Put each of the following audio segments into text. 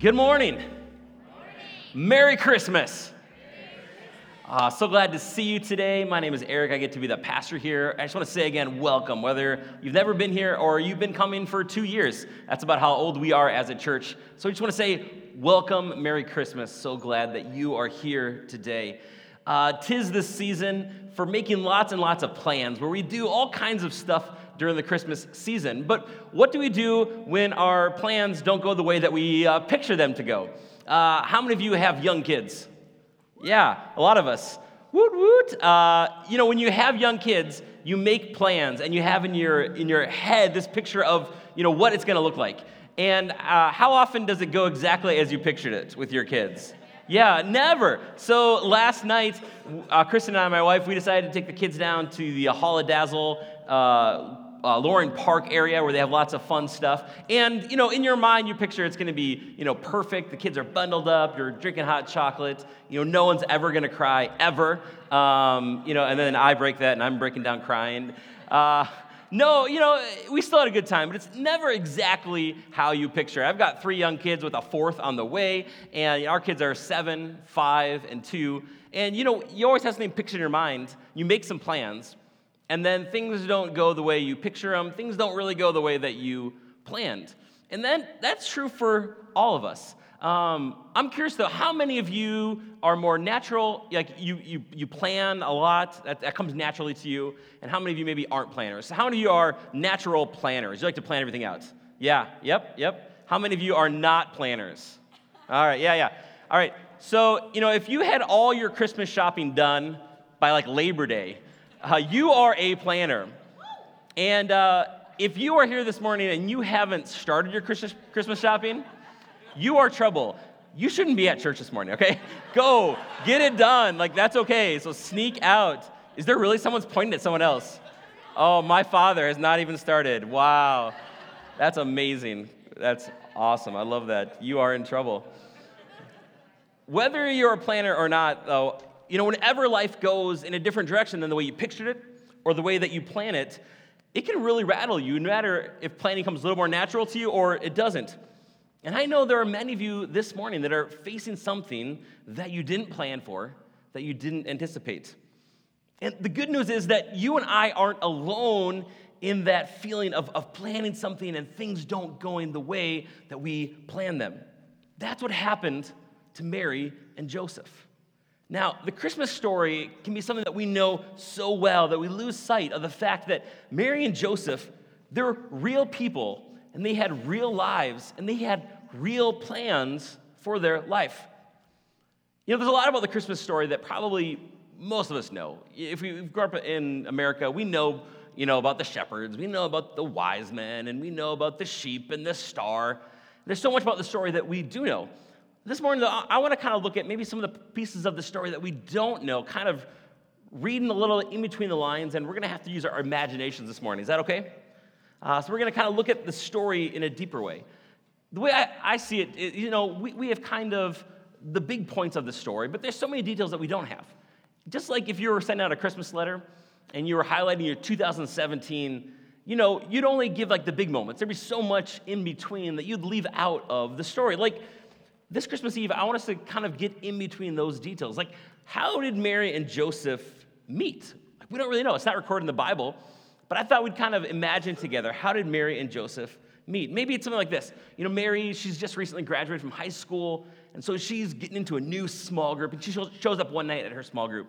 Good morning. Merry Christmas. Uh, so glad to see you today. My name is Eric. I get to be the pastor here. I just want to say again, welcome. Whether you've never been here or you've been coming for two years, that's about how old we are as a church. So I just want to say, welcome, Merry Christmas. So glad that you are here today. Uh, tis this season for making lots and lots of plans where we do all kinds of stuff during the Christmas season. But what do we do when our plans don't go the way that we uh, picture them to go? Uh, how many of you have young kids? Yeah, a lot of us. Woot woot. Uh, you know, when you have young kids, you make plans and you have in your in your head this picture of you know what it's going to look like. And uh, how often does it go exactly as you pictured it with your kids? Yeah, never. So last night, uh, Kristen and I, my wife, we decided to take the kids down to the Holidazzle uh, uh, Park area where they have lots of fun stuff. And, you know, in your mind, you picture it's going to be, you know, perfect. The kids are bundled up. You're drinking hot chocolate. You know, no one's ever going to cry, ever. Um, you know, and then I break that and I'm breaking down crying. Uh, no, you know, we still had a good time, but it's never exactly how you picture. I've got three young kids with a fourth on the way, and our kids are seven, five, and two. And, you know, you always have something pictured in your mind. You make some plans, and then things don't go the way you picture them, things don't really go the way that you planned. And then that's true for all of us. Um, I'm curious though, how many of you are more natural, like you, you, you plan a lot, that, that comes naturally to you, and how many of you maybe aren't planners? How many of you are natural planners? You like to plan everything out? Yeah, yep, yep. How many of you are not planners? All right, yeah, yeah. All right, so, you know, if you had all your Christmas shopping done by like Labor Day, uh, you are a planner. And uh, if you are here this morning and you haven't started your Christmas, Christmas shopping, you are trouble. You shouldn't be at church this morning, okay? Go, get it done. Like, that's okay. So sneak out. Is there really someone's pointing at someone else? Oh, my father has not even started. Wow. That's amazing. That's awesome. I love that. You are in trouble. Whether you're a planner or not, though, you know, whenever life goes in a different direction than the way you pictured it or the way that you plan it, it can really rattle you, no matter if planning comes a little more natural to you or it doesn't. And I know there are many of you this morning that are facing something that you didn't plan for, that you didn't anticipate. And the good news is that you and I aren't alone in that feeling of, of planning something and things don't going the way that we plan them. That's what happened to Mary and Joseph. Now, the Christmas story can be something that we know so well that we lose sight of the fact that Mary and Joseph, they're real people and they had real lives and they had real plans for their life. You know, there's a lot about the Christmas story that probably most of us know. If we grew up in America, we know, you know, about the shepherds, we know about the wise men, and we know about the sheep and the star. There's so much about the story that we do know. This morning, though, I want to kind of look at maybe some of the pieces of the story that we don't know, kind of reading a little in between the lines, and we're going to have to use our imaginations this morning. Is that okay? Uh, so we're going to kind of look at the story in a deeper way. The way I, I see it, it, you know, we, we have kind of the big points of the story, but there's so many details that we don't have. Just like if you were sending out a Christmas letter and you were highlighting your 2017, you know, you'd only give like the big moments. There'd be so much in between that you'd leave out of the story. Like this Christmas Eve, I want us to kind of get in between those details. Like, how did Mary and Joseph meet? Like, we don't really know. It's not recorded in the Bible, but I thought we'd kind of imagine together how did Mary and Joseph meet? Maybe it's something like this. You know, Mary, she's just recently graduated from high school, and so she's getting into a new small group, and she shows up one night at her small group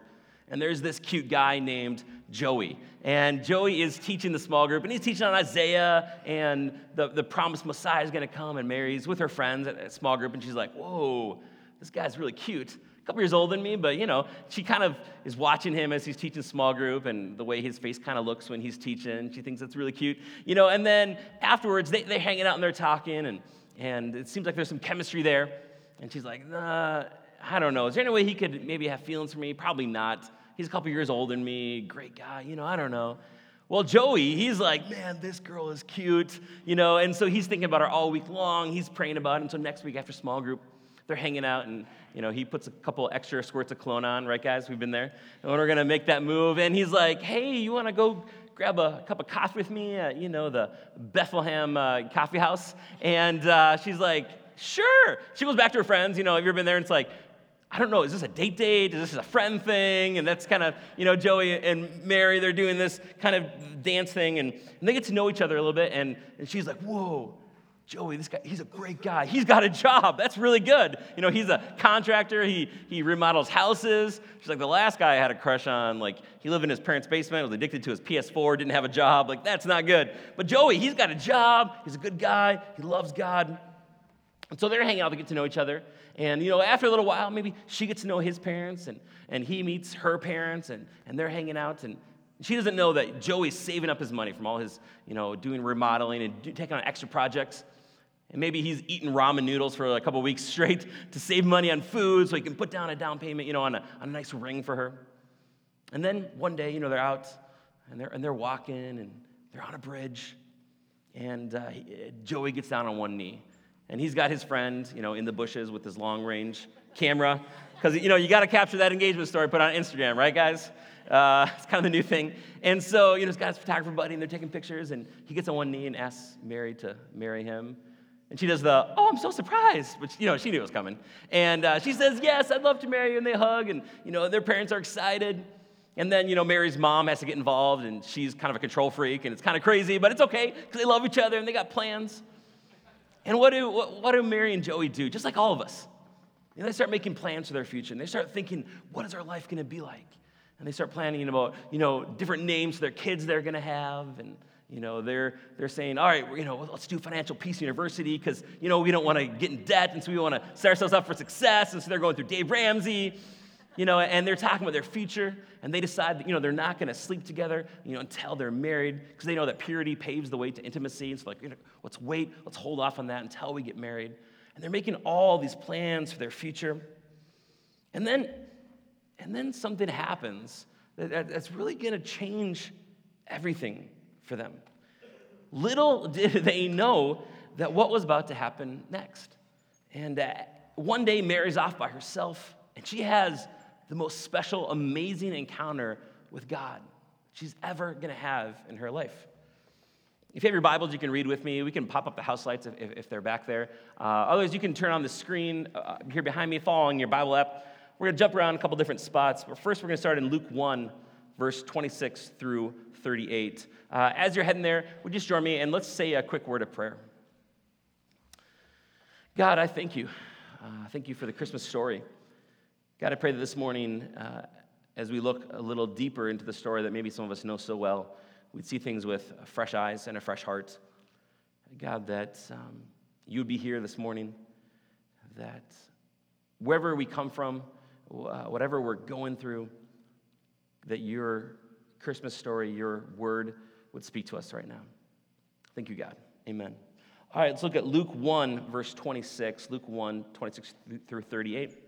and there's this cute guy named Joey. And Joey is teaching the small group, and he's teaching on Isaiah and the, the promised Messiah is going to come. And Mary's with her friends at a small group, and she's like, Whoa, this guy's really cute. A couple years older than me, but you know, she kind of is watching him as he's teaching small group and the way his face kind of looks when he's teaching. She thinks that's really cute. You know, and then afterwards, they, they're hanging out and they're talking, and, and it seems like there's some chemistry there. And she's like, nah, I don't know. Is there any way he could maybe have feelings for me? Probably not. He's a couple years older than me, great guy, you know, I don't know. Well, Joey, he's like, man, this girl is cute, you know, and so he's thinking about her all week long. He's praying about it. And so next week after small group, they're hanging out and, you know, he puts a couple extra squirts of cologne on, right, guys? We've been there. And we're going to make that move. And he's like, hey, you want to go grab a cup of coffee with me at, you know, the Bethlehem uh, coffee house? And uh, she's like, sure. She goes back to her friends. You know, have you ever been there? And it's like, I don't know, is this a date date? Is this a friend thing? And that's kind of, you know, Joey and Mary, they're doing this kind of dance thing, and, and they get to know each other a little bit. And, and she's like, whoa, Joey, this guy, he's a great guy. He's got a job. That's really good. You know, he's a contractor. He, he remodels houses. She's like, the last guy I had a crush on, like, he lived in his parents' basement, was addicted to his PS4, didn't have a job. Like, that's not good. But Joey, he's got a job. He's a good guy. He loves God. And so they're hanging out, they get to know each other. And, you know, after a little while, maybe she gets to know his parents, and, and he meets her parents, and, and they're hanging out. And she doesn't know that Joey's saving up his money from all his, you know, doing remodeling and do, taking on extra projects. And maybe he's eating ramen noodles for a couple weeks straight to save money on food so he can put down a down payment, you know, on a, on a nice ring for her. And then one day, you know, they're out and they're, and they're walking and they're on a bridge. And uh, Joey gets down on one knee. And he's got his friend, you know, in the bushes with his long range camera. Because, you know, you got to capture that engagement story, put on Instagram, right, guys? Uh, it's kind of the new thing. And so, you know, he's got his photographer buddy, and they're taking pictures, and he gets on one knee and asks Mary to marry him. And she does the, oh, I'm so surprised, which, you know, she knew it was coming. And uh, she says, yes, I'd love to marry you. And they hug, and, you know, their parents are excited. And then, you know, Mary's mom has to get involved, and she's kind of a control freak, and it's kind of crazy, but it's okay because they love each other and they got plans. And what do, what, what do Mary and Joey do? Just like all of us. They start making plans for their future, and they start thinking, what is our life going to be like? And they start planning about, you know, different names for their kids they're going to have, and you know, they're, they're saying, all right, you know, let's do Financial Peace University because, you know, we don't want to get in debt and so we want to set ourselves up for success. And so they're going through Dave Ramsey, you know, and they're talking about their future. And they decide that, you know, they're not going to sleep together, you know, until they're married because they know that purity paves the way to intimacy. And so, like, you know, let's wait, let's hold off on that until we get married. And they're making all these plans for their future. And then, and then something happens that, that's really going to change everything for them. Little did they know that what was about to happen next. And uh, one day, Mary's off by herself, and she has the most special, amazing encounter with God she's ever going to have in her life. If you have your Bibles, you can read with me. We can pop up the house lights if, if, if they're back there. Uh, otherwise, you can turn on the screen uh, here behind me, following your Bible app. We're going to jump around a couple different spots. But first, we're going to start in Luke 1, verse 26 through 38. Uh, as you're heading there, would you just join me and let's say a quick word of prayer. God, I thank you. Uh, thank you for the Christmas story. God, I pray that this morning, uh, as we look a little deeper into the story that maybe some of us know so well, we'd see things with fresh eyes and a fresh heart. God, that um, you would be here this morning, that wherever we come from, uh, whatever we're going through, that your Christmas story, your word would speak to us right now. Thank you, God. Amen. All right, let's look at Luke 1, verse 26. Luke 1, 26 through 38.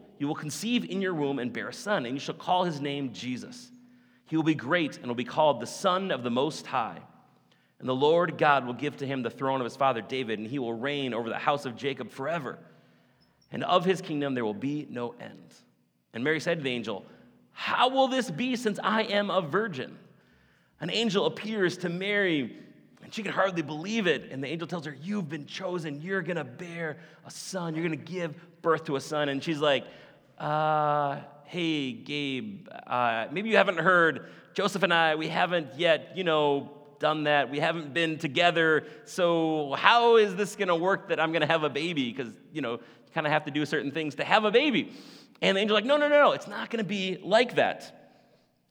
you will conceive in your womb and bear a son, and you shall call his name Jesus. He will be great and will be called the Son of the Most High. And the Lord God will give to him the throne of his father David, and he will reign over the house of Jacob forever. And of his kingdom there will be no end. And Mary said to the angel, How will this be since I am a virgin? An angel appears to Mary and she can hardly believe it. And the angel tells her, You've been chosen. You're going to bear a son. You're going to give birth to a son. And she's like, uh, Hey, Gabe, uh, maybe you haven't heard. Joseph and I, we haven't yet, you know, done that. We haven't been together. So, how is this going to work that I'm going to have a baby? Because, you know, you kind of have to do certain things to have a baby. And the angel's like, No, no, no, no. It's not going to be like that.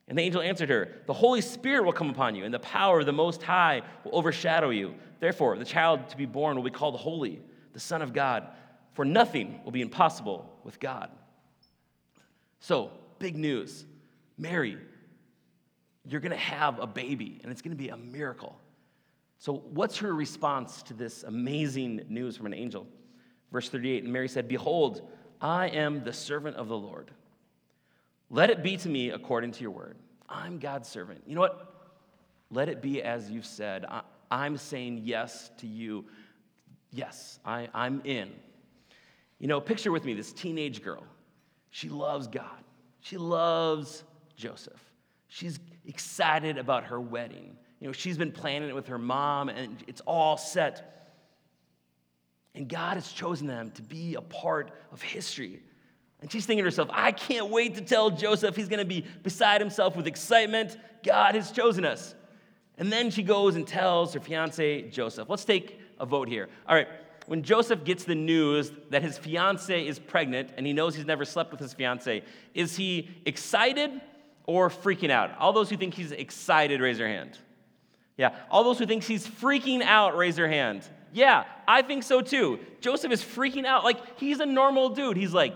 And the angel answered her, The Holy Spirit will come upon you, and the power of the Most High will overshadow you. Therefore, the child to be born will be called Holy, the Son of God, for nothing will be impossible with God. So, big news Mary, you're going to have a baby, and it's going to be a miracle. So, what's her response to this amazing news from an angel? Verse 38 And Mary said, Behold, I am the servant of the Lord. Let it be to me according to your word. I'm God's servant. You know what? Let it be as you've said. I, am saying yes to you. Yes, I, I'm in. You know, picture with me this teenage girl. She loves God, she loves Joseph. She's excited about her wedding. You know, she's been planning it with her mom, and it's all set. And God has chosen them to be a part of history. And she's thinking to herself, I can't wait to tell Joseph he's going to be beside himself with excitement. God has chosen us. And then she goes and tells her fiance, Joseph. Let's take a vote here. All right, when Joseph gets the news that his fiance is pregnant and he knows he's never slept with his fiance, is he excited or freaking out? All those who think he's excited, raise your hand. Yeah, all those who think he's freaking out, raise your hand. Yeah, I think so too. Joseph is freaking out. Like, he's a normal dude. He's like,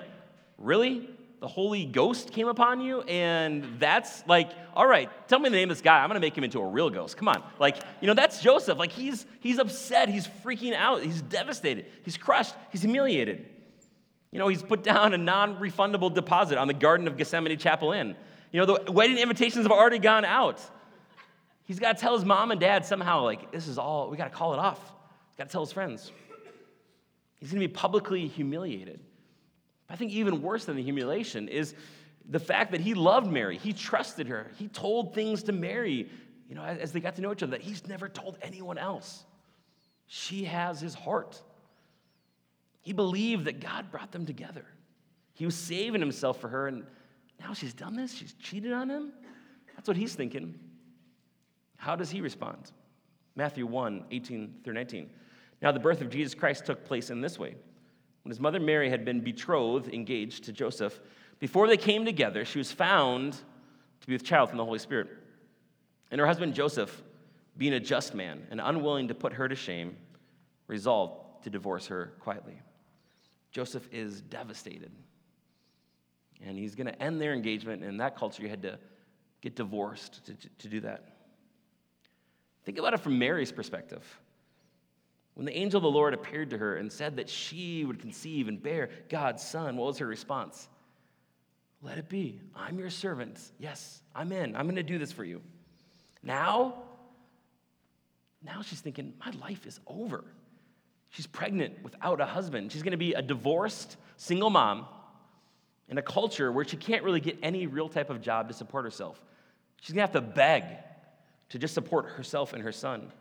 Really? The Holy Ghost came upon you? And that's like, all right, tell me the name of this guy. I'm to make him into a real ghost. Come on. Like, you know, that's Joseph. Like, he's, he's upset. He's freaking out. He's devastated. He's crushed. He's humiliated. You know, he's put down a non refundable deposit on the Garden of Gethsemane Chapel Inn. You know, the wedding invitations have already gone out. He's got to tell his mom and dad somehow, like, this is all, we got to call it off. He's got to tell his friends. He's to be publicly humiliated. I think even worse than the humiliation is the fact that he loved Mary. He trusted her. He told things to Mary, you know, as they got to know each other that he's never told anyone else. She has his heart. He believed that God brought them together. He was saving himself for her, and now she's done this. She's cheated on him. That's what he's thinking. How does he respond? Matthew 1 18 through 19. Now, the birth of Jesus Christ took place in this way. When his mother Mary had been betrothed, engaged to Joseph, before they came together, she was found to be with child from the Holy Spirit. And her husband Joseph, being a just man and unwilling to put her to shame, resolved to divorce her quietly. Joseph is devastated. And he's going to end their engagement. And in that culture, you had to get divorced to, to, to do that. Think about it from Mary's perspective. When the angel of the Lord appeared to her and said that she would conceive and bear God's son, what was her response? Let it be. I'm your servant. Yes, I'm in. I'm going to do this for you. Now, now she's thinking, my life is over. She's pregnant without a husband. She's going to be a divorced single mom in a culture where she can't really get any real type of job to support herself. She's going to have to beg to just support herself and her son.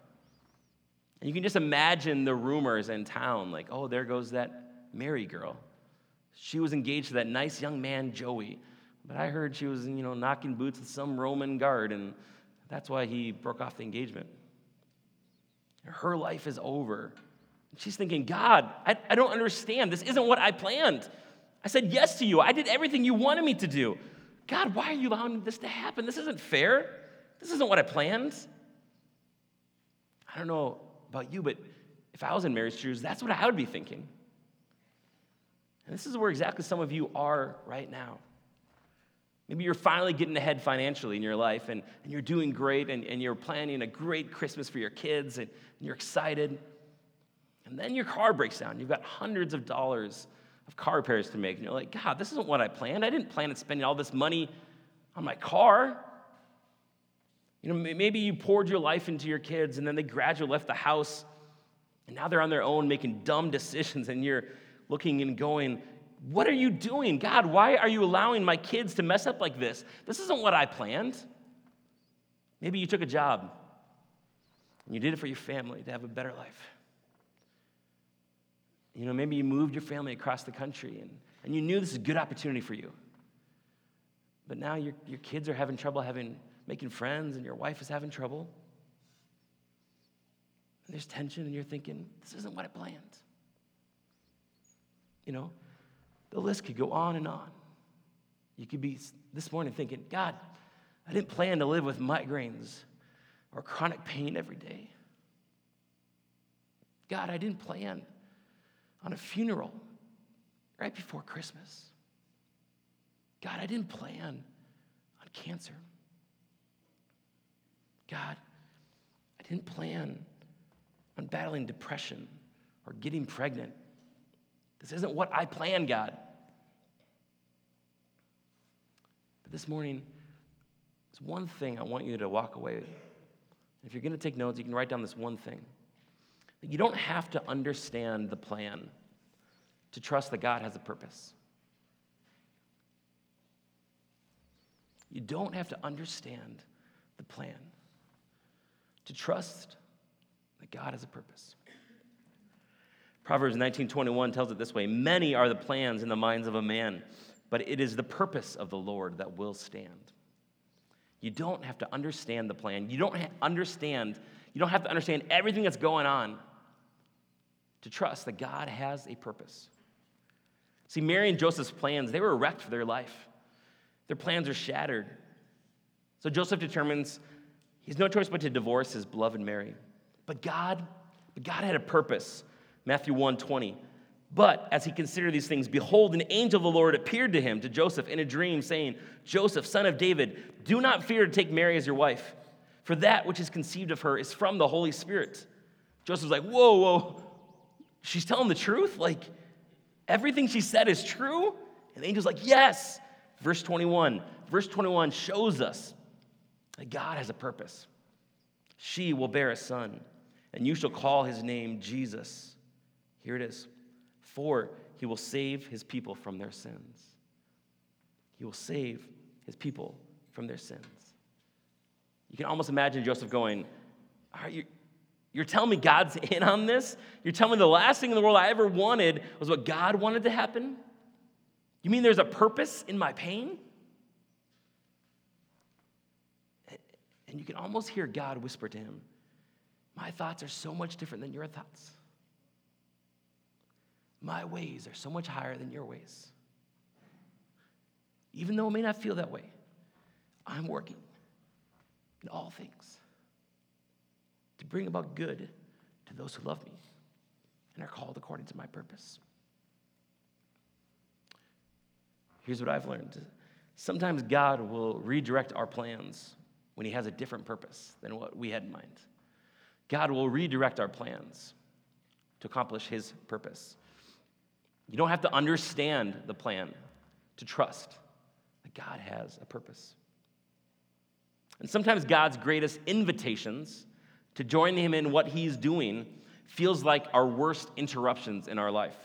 And you can just imagine the rumors in town like, oh, there goes that Mary girl. She was engaged to that nice young man, Joey. But I heard she was, you know, knocking boots with some Roman guard, and that's why he broke off the engagement. Her life is over. She's thinking, God, I, I don't understand. This isn't what I planned. I said yes to you. I did everything you wanted me to do. God, why are you allowing this to happen? This isn't fair. This isn't what I planned. I don't know about you, but if I was in Mary's shoes, that's what I would be thinking. And this is where exactly some of you are right now. Maybe you're finally getting ahead financially in your life and, and you're doing great and, and you're planning a great Christmas for your kids and, and you're excited. And then your car breaks down. You've got hundreds of dollars of car repairs to make. And you're like, God, this isn't what I planned. I didn't plan on spending all this money on my car. You know, maybe you poured your life into your kids and then they gradually left the house and now they're on their own making dumb decisions and you're looking and going, What are you doing? God, why are you allowing my kids to mess up like this? This isn't what I planned. Maybe you took a job and you did it for your family to have a better life. You know, maybe you moved your family across the country and, and you knew this is a good opportunity for you. But now your, your kids are having trouble having making friends and your wife is having trouble. And there's tension, and you're thinking, this isn't what I planned. You know, the list could go on and on. You could be this morning thinking, God, I didn't plan to live with migraines or chronic pain every day. God, I didn't plan on a funeral right before Christmas. God, I didn't plan on cancer. God, I didn't plan on battling depression or getting pregnant. This isn't what I planned, God. But this morning, there's one thing I want you to walk away with. If you're going to take notes, you can write down this one thing. You don't have to understand the plan to trust that God has a purpose. You don't have to understand the plan to trust that God has a purpose. Proverbs 19:21 tells it this way, many are the plans in the minds of a man, but it is the purpose of the Lord that will stand. You don't have to understand the plan. You don't understand, you don't have to understand everything that's going on to trust that God has a purpose. See, Mary and Joseph's plans, they were wrecked for their life. Their plans are shattered. So Joseph determines he's no choice but to divorce his beloved Mary. But God, but God had a purpose. Matthew 1 20. But as he considered these things, behold, an angel of the Lord appeared to him, to Joseph, in a dream, saying, Joseph, son of David, do not fear to take Mary as your wife, for that which is conceived of her is from the Holy Spirit. Joseph's like, whoa, whoa, she's telling the truth? Like, everything she said is true? And the angel's like, yes. Verse 21. Verse 21 shows us God has a purpose. She will bear a son, and you shall call his name Jesus. Here it is for he will save his people from their sins. He will save his people from their sins. You can almost imagine Joseph going, Are you, You're telling me God's in on this? You're telling me the last thing in the world I ever wanted was what God wanted to happen? You mean there's a purpose in my pain? And you can almost hear God whisper to him, My thoughts are so much different than your thoughts. My ways are so much higher than your ways. Even though it may not feel that way, I'm working in all things to bring about good to those who love me and are called according to my purpose. Here's what I've learned sometimes God will redirect our plans when He has a different purpose than what we had in mind. God will redirect our plans to accomplish His purpose. You don't have to understand the plan to trust that God has a purpose. And sometimes God's greatest invitations to join Him in what He's doing feels like our worst interruptions in our life.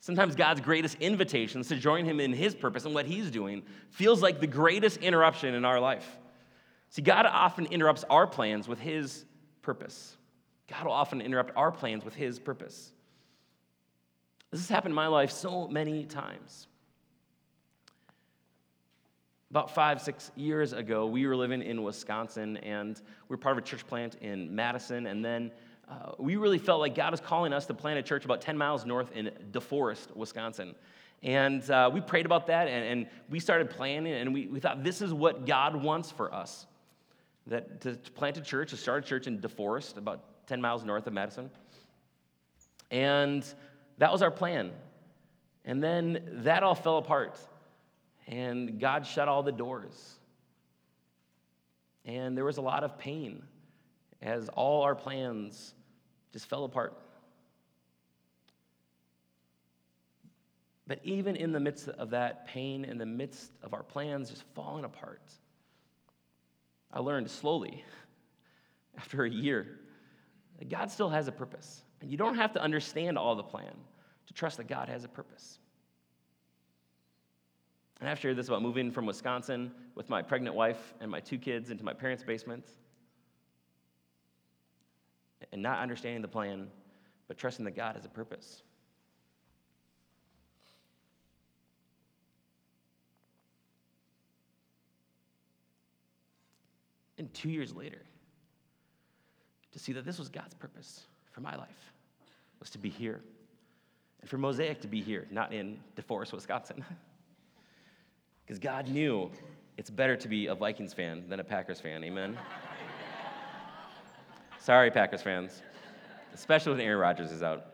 Sometimes God's greatest invitations to join Him in His purpose and what He's doing feels like the greatest interruption in our life. See, God often interrupts our plans with His purpose. God will often interrupt our plans with His purpose. This has happened in my life so many times. About five, six years ago, we were living in Wisconsin and we were part of a church plant in Madison. And then uh, we really felt like God was calling us to plant a church about 10 miles north in DeForest, Wisconsin. And uh, we prayed about that and, and, we started planning, and we, we thought this is what God wants for us that to, to plant a church, to start a church in DeForest, about 10 miles north of Madison. And that was our plan. And then that all fell apart. And God shut all the doors. And there was a lot of pain as all our plans just fell apart. But even in the midst of that pain, in the midst of our plans just falling apart, I learned slowly, after a year, that God still has a purpose. And you don't have to understand all the plan to trust that God has a purpose. And I've shared this about moving from Wisconsin with my pregnant wife and my two kids into my parents' basement and not understanding the plan, but trusting that God has a purpose. And two years later, to see that this was God's purpose for my life was to be here. And for Mosaic to be here, not in DeForest, Wisconsin. Because God knew it's better to be a Vikings fan than a Packers fan. Amen? Sorry, Packers fans, especially when Aaron Rodgers is out.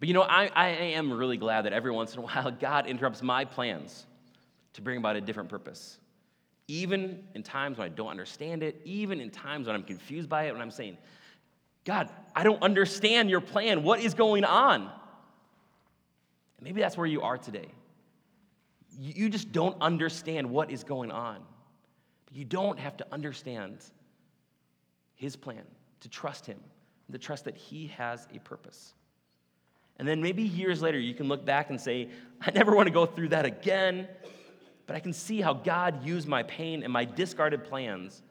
But you know, I, I am really glad that every once in a while God interrupts my plans to bring about a different purpose. Even in times when I don't understand it, even in times when I'm confused by it, when I'm saying, God, I don't understand your plan. What is going on? And maybe that's where you are today. you just don't understand what is going on. But you don't have to understand his plan, to trust him, to trust that he has a purpose. And then maybe years later, you can look back and say, I never want to go through that again, but I can see how God used my pain and my discarded plans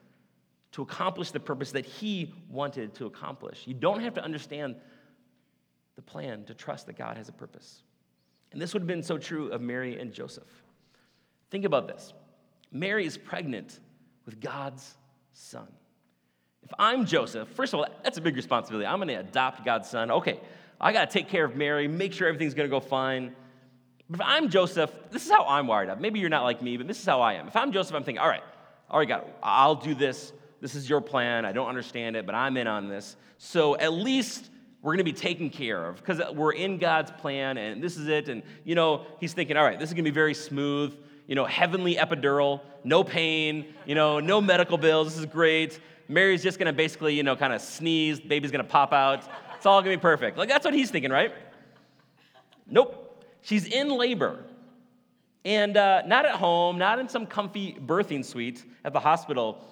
to accomplish the purpose that He wanted to accomplish. You don't have to understand the plan to trust that God has a purpose. And this would have been so true of Mary and Joseph. Think about this Mary is pregnant with God's son. If I'm Joseph, first of all, that's a big responsibility. I'm going to adopt God's son. Okay, I got to take care of Mary, make sure everything's going to go fine. But if I'm Joseph, this is how I'm wired up. Maybe you're not like me, but this is how I am. If I'm Joseph, I'm thinking, all right, all right, God, I'll do this. This is your plan. I don't understand it, but I'm in on this. So at least we're going to be taken care of because we're in God's plan and this is it. And, you know, he's thinking, all right, this is going to be very smooth, you know, heavenly epidural, no pain, you know, no medical bills. This is great. Mary's just going to basically, you know, kind of sneeze. Baby's going to pop out. It's all going to be perfect. Like, that's what he's thinking, right? Nope. She's in labor. And uh, not at home, not in some comfy birthing suite at the hospital.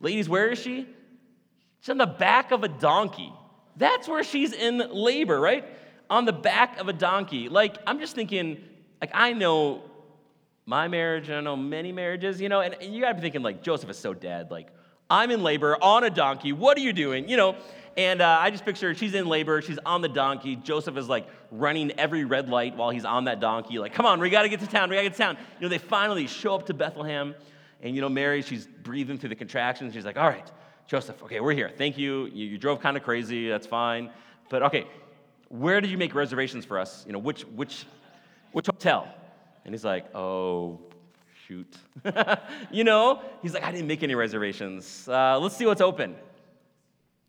Ladies, where is she? She's on the back of a donkey. That's where she's in labor, right? On the back of a donkey. Like, I'm just thinking, like, I know my marriage, and I know many marriages, you know, and, and you gotta be thinking, like, Joseph is so dead. Like, I'm in labor on a donkey. What are you doing? You know, and uh, I just picture she's in labor, she's on the donkey. Joseph is like running every red light while he's on that donkey, like, come on, we gotta get to town, we gotta get to town. You know, they finally show up to Bethlehem. And you know, Mary, she's breathing through the contractions. She's like, all right, Joseph, okay, we're here. Thank you. You, you drove kind of crazy. That's fine. But okay, where did you make reservations for us? You know, which, which, which hotel? And he's like, oh, shoot. you know, he's like, I didn't make any reservations. Uh, let's see what's open.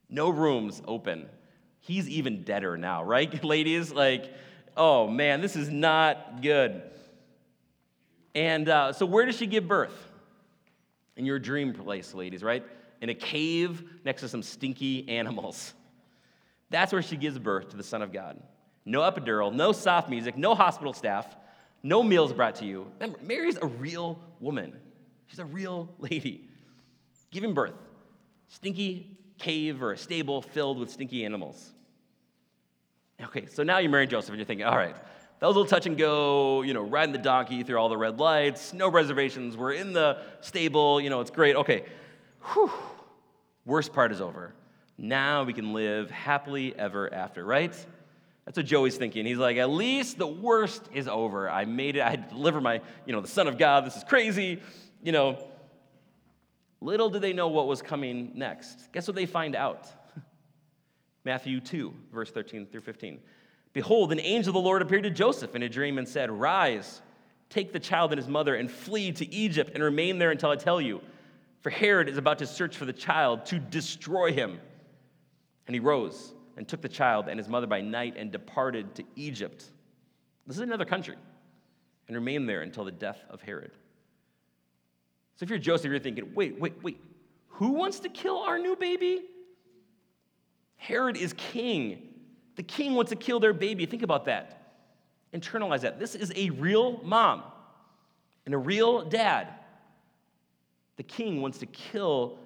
No rooms open. He's even deader now, right, ladies? Like, oh man, this is not good. And uh, so, where does she give birth? in your dream place, ladies, right? In a cave next to some stinky animals. That's where she gives birth to the Son of God. No epidural, no soft music, no hospital staff, no meals brought to you. Remember, Mary's a real woman. She's a real lady giving birth. Stinky cave or a stable filled with stinky animals. Okay, so now you're marrying Joseph and you're thinking, all right, that was a little touch and go, you know, riding the donkey through all the red lights, no reservations. We're in the stable, you know, it's great. Okay, whew, worst part is over. Now we can live happily ever after, right? That's what Joey's thinking. He's like, at least the worst is over. I made it. I delivered my, you know, the Son of God. This is crazy. You know, little did they know what was coming next. Guess what they find out? Matthew 2, verse 13 through 15. Behold, an angel of the Lord appeared to Joseph in a dream and said, Rise, take the child and his mother, and flee to Egypt and remain there until I tell you. For Herod is about to search for the child to destroy him. And he rose and took the child and his mother by night and departed to Egypt. This is another country, and remained there until the death of Herod. So if you're Joseph, you're thinking, wait, wait, wait, who wants to kill our new baby? Herod is king. The king wants to kill their baby. Think about that. Internalize that. This is a real mom and a real dad. The king wants to kill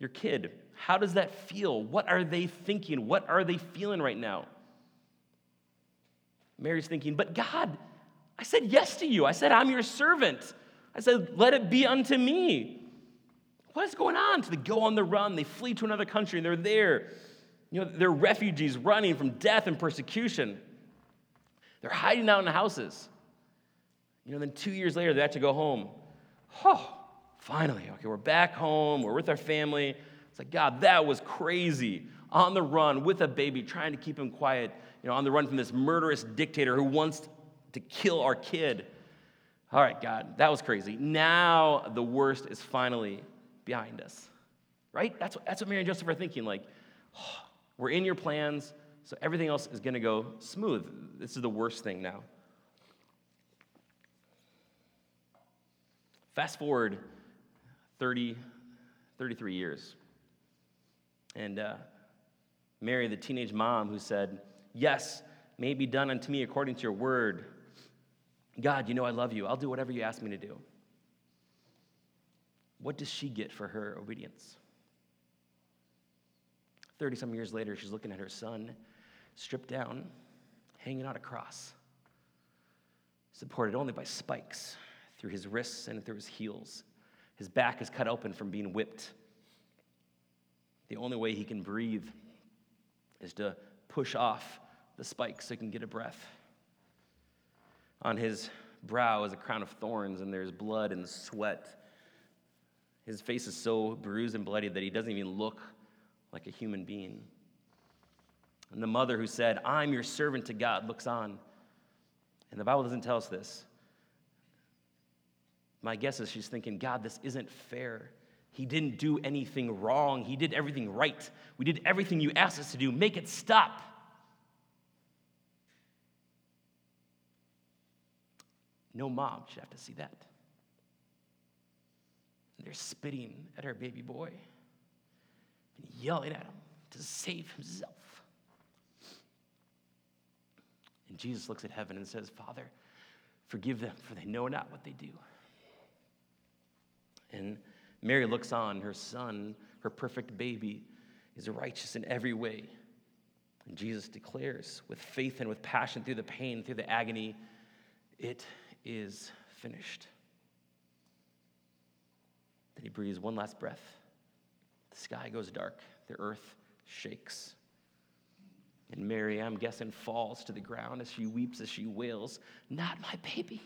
your kid. How does that feel? What are they thinking? What are they feeling right now? Mary's thinking, but God, I said yes to you. I said, I'm your servant. I said, let it be unto me. What is going on? So they go on the run, they flee to another country, and they're there. You know, they're refugees running from death and persecution. They're hiding out in houses. You know, then two years later, they have to go home. Oh, finally, okay, we're back home. We're with our family. It's like, God, that was crazy. On the run with a baby, trying to keep him quiet, you know, on the run from this murderous dictator who wants to kill our kid. All right, God, that was crazy. Now the worst is finally behind us, right? That's what, that's what Mary and Joseph are thinking. Like, oh, we're in your plans, so everything else is going to go smooth. This is the worst thing now. Fast forward 30, 33 years. And uh, Mary, the teenage mom who said, Yes, may it be done unto me according to your word. God, you know I love you. I'll do whatever you ask me to do. What does she get for her obedience? 30 some years later, she's looking at her son, stripped down, hanging on a cross, supported only by spikes through his wrists and through his heels. His back is cut open from being whipped. The only way he can breathe is to push off the spikes so he can get a breath. On his brow is a crown of thorns, and there's blood and sweat. His face is so bruised and bloody that he doesn't even look like a human being. And the mother who said, I'm your servant to God, looks on. And the Bible doesn't tell us this. My guess is she's thinking, God, this isn't fair. He didn't do anything wrong. He did everything right. We did everything you asked us to do. Make it stop. No mom should have to see that. they're spitting at her baby boy and yelling at him to save himself. And Jesus looks at heaven and says, Father, forgive them, for they know not what they do. And Mary looks on, her son, her perfect baby, is righteous in every way. And Jesus declares with faith and with passion through the pain, through the agony, it is finished. Then he breathes one last breath. The sky goes dark, the earth shakes. And Mary, I'm guessing, falls to the ground as she weeps, as she wails, Not my baby.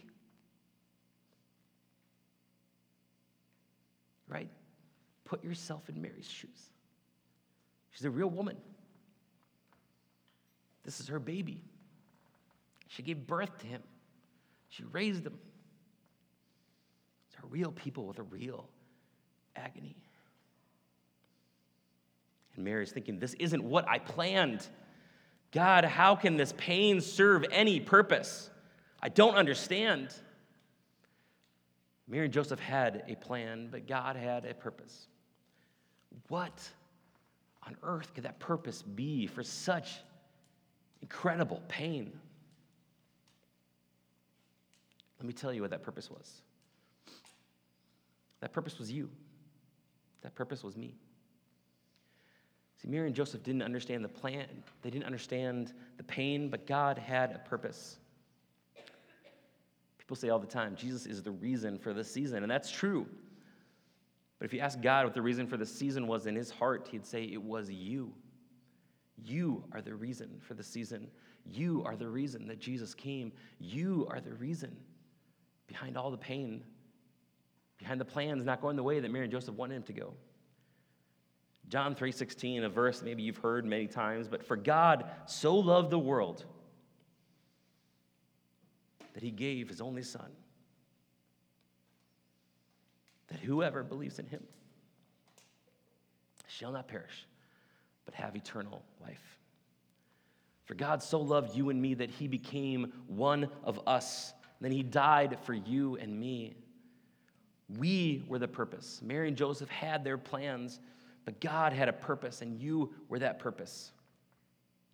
Right? Put yourself in Mary's shoes. She's a real woman. This is her baby. She gave birth to him. She raised them. These are real people with a real agony. And Mary's thinking, This isn't what I planned. God, how can this pain serve any purpose? I don't understand. Mary and Joseph had a plan, but God had a purpose. What on earth could that purpose be for such incredible pain? Let me tell you what that purpose was. That purpose was you. That purpose was me. See, Mary and Joseph didn't understand the plan, they didn't understand the pain, but God had a purpose. People say all the time, Jesus is the reason for this season, and that's true. But if you ask God what the reason for the season was in his heart, he'd say it was you. You are the reason for the season. You are the reason that Jesus came. You are the reason behind all the pain, behind the plans not going the way that Mary and Joseph wanted him to go. John 3:16, a verse maybe you've heard many times, but for God so loved the world that he gave his only son that whoever believes in him shall not perish but have eternal life. For God so loved you and me that he became one of us then he died for you and me. We were the purpose. Mary and Joseph had their plans, but God had a purpose, and you were that purpose.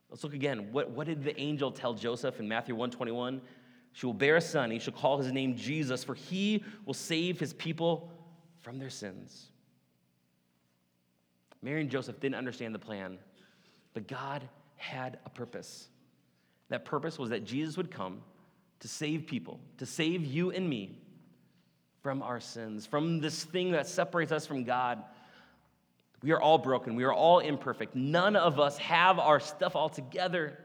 Let's look again. What, what did the angel tell Joseph in Matthew 121? She will bear a son. He shall call his name Jesus, for he will save his people from their sins. Mary and Joseph didn't understand the plan, but God had a purpose. That purpose was that Jesus would come to save people, to save you and me from our sins, from this thing that separates us from God. We are all broken. We are all imperfect. None of us have our stuff all together.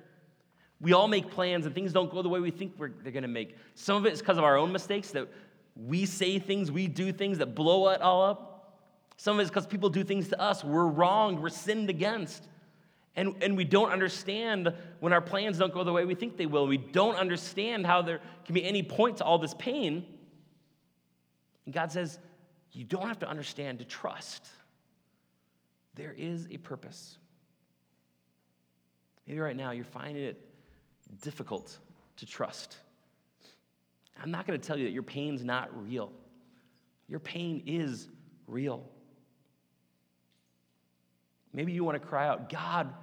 We all make plans and things don't go the way we think they're going to make. Some of it is because of our own mistakes that we say things, we do things that blow it all up. Some of it is because people do things to us. We're wronged, we're sinned against. And, and we don't understand when our plans don't go the way we think they will. We don't understand how there can be any point to all this pain. And God says, You don't have to understand to trust. There is a purpose. Maybe right now you're finding it difficult to trust. I'm not going to tell you that your pain's not real. Your pain is real. Maybe you want to cry out, God,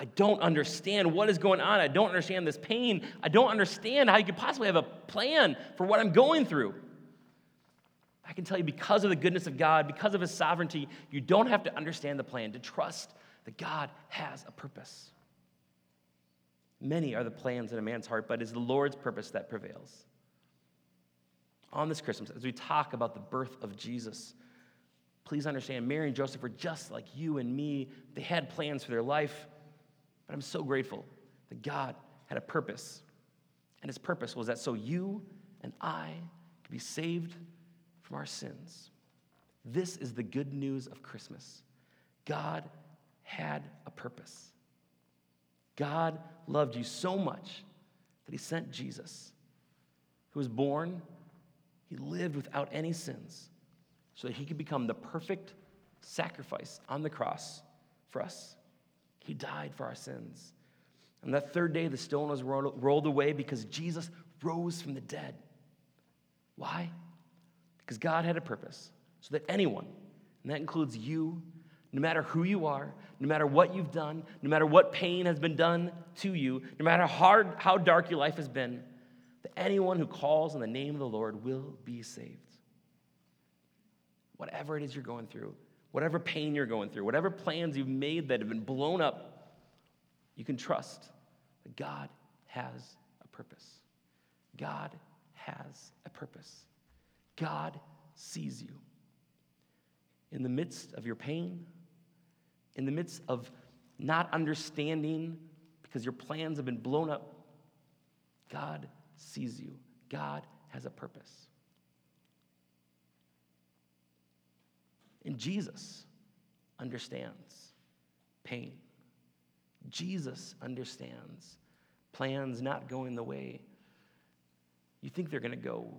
I don't understand what is going on. I don't understand this pain. I don't understand how you could possibly have a plan for what I'm going through. I can tell you, because of the goodness of God, because of His sovereignty, you don't have to understand the plan to trust that God has a purpose. Many are the plans in a man's heart, but it's the Lord's purpose that prevails. On this Christmas, as we talk about the birth of Jesus, please understand Mary and Joseph were just like you and me. They had plans for their life, but I'm so grateful that God had a purpose. And his purpose was that so you and I could be saved from our sins. This is the good news of Christmas. God had a purpose. God loved you so much that he sent Jesus, who was born, he lived without any sins, so that he could become the perfect sacrifice on the cross for us. He died for our sins. And that third day, the stone was rolled away because Jesus rose from the dead. Why? Because God had a purpose so that anyone, and that includes you, no matter who you are, no matter what you've done, no matter what pain has been done to you, no matter how hard, how dark your life has been, that anyone who calls on the name of the Lord will be saved. Whatever it is you're going through, whatever pain you're going through, whatever plans you've made that have been blown up, you can trust that God has a purpose. God has a purpose. God sees you. In the midst of your pain, in the midst of not understanding because your plans have been blown up, God sees you. God has a purpose. And Jesus understands pain. Jesus understands plans not going the way you think they're going to go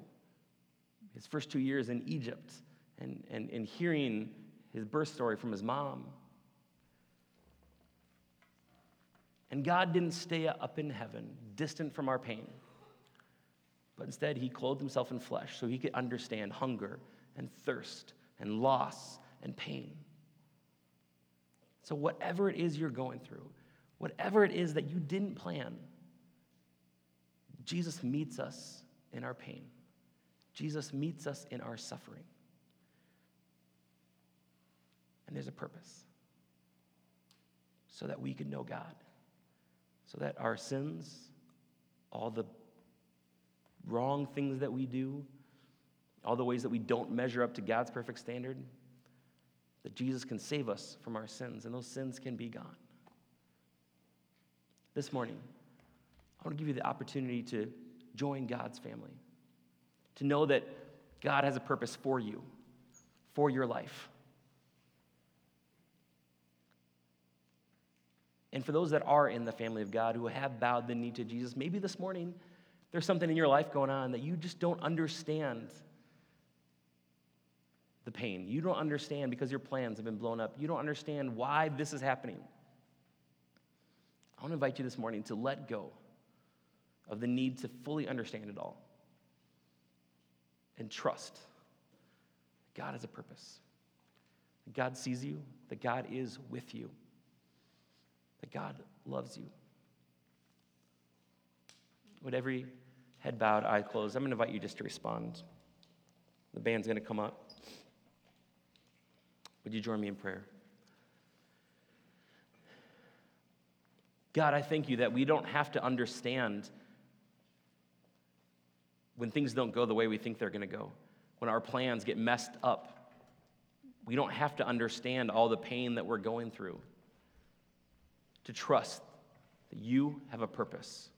his first two years in Egypt and, and, and hearing his birth story from his mom. And God didn't stay up in heaven, distant from our pain, but instead, he clothed himself in flesh so he could understand hunger and thirst and loss and pain. So, whatever it is you're going through, whatever it is that you didn't plan, Jesus meets us in our pain. Jesus meets us in our suffering. And there's a purpose so that we can know God, so that our sins, all the wrong things that we do, all the ways that we don't measure up to God's perfect standard, that Jesus can save us from our sins, and those sins can be gone. This morning, I want to give you the opportunity to join God's family to know that God has a purpose for you, for your life. And for those that are in the family of God who have bowed the knee to Jesus, maybe this morning there's something in your life going on that you just don't understand the pain. You don't understand because your plans have been blown up. You don't understand why this is happening. I want to invite you this morning to let go of the need to fully understand it all and trust God has a purpose. God sees you, that God is with you, that God loves you. With every head bowed, eye closed, I'm going to invite you just to respond. The band's going to come up. Would you join me in prayer? God, I thank you that we don't have to understand when things don't go the way we think they're going to go, when our plans get messed up. We don't have to understand all the pain that we're going through to trust that you have a purpose,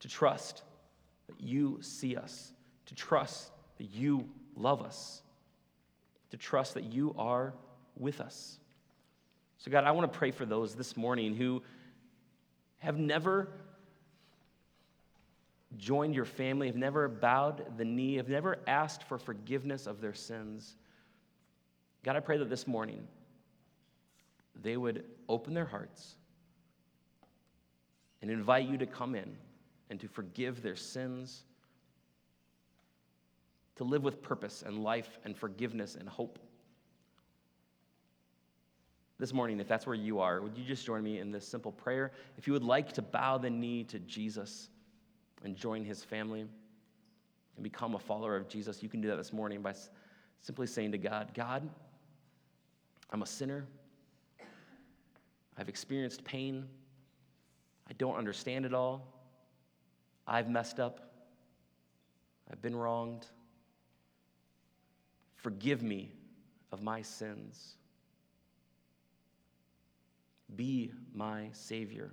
to trust that you see us, to trust that you love us, to trust that you are with us. So, God, I want to pray for those this morning who have never joined your family, have never bowed the knee, have never asked for forgiveness of their sins, God, I pray that this morning they would open their hearts and invite you to come in and to forgive their sins, to live with purpose and life and forgiveness and hope. this morning, if that's where you are, would you just join me in this simple prayer? If you would like to bow the knee to Jesus and join his family and become a follower of Jesus, you can do that this morning by simply saying to God, God, I'm a sinner. I've experienced pain. I don't understand it all. I've messed up. I've been wronged. Forgive me of my sins. Be my Savior.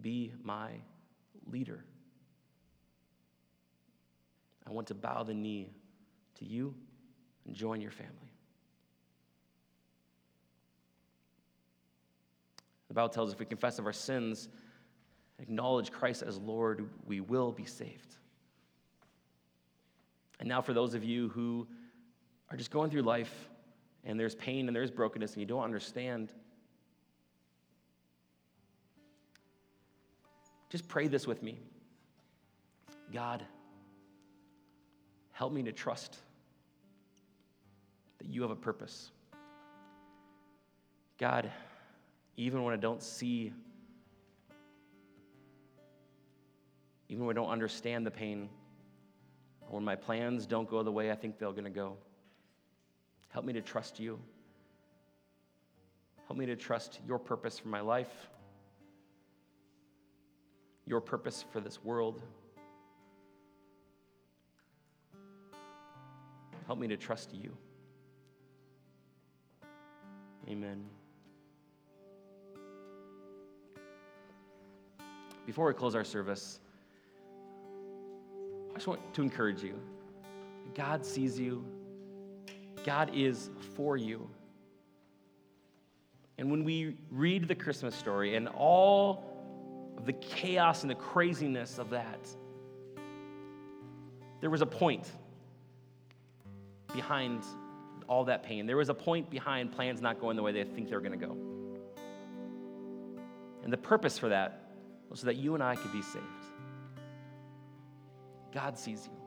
Be my leader. I want to bow the knee to you and join your family. The Bible tells us if we confess of our sins, acknowledge Christ as Lord, we will be saved. And now, for those of you who are just going through life and there's pain and there's brokenness and you don't understand, just pray this with me God, help me to trust that you have a purpose. God, even when I don't see, even when I don't understand the pain, or when my plans don't go the way I think they're going to go, help me to trust you. Help me to trust your purpose for my life, your purpose for this world. Help me to trust you. Amen. Before we close our service, I just want to encourage you. God sees you, God is for you. And when we read the Christmas story and all of the chaos and the craziness of that, there was a point behind all that pain. There was a point behind plans not going the way they think they're going to go. And the purpose for that was so that you and I could be saved. God sees you.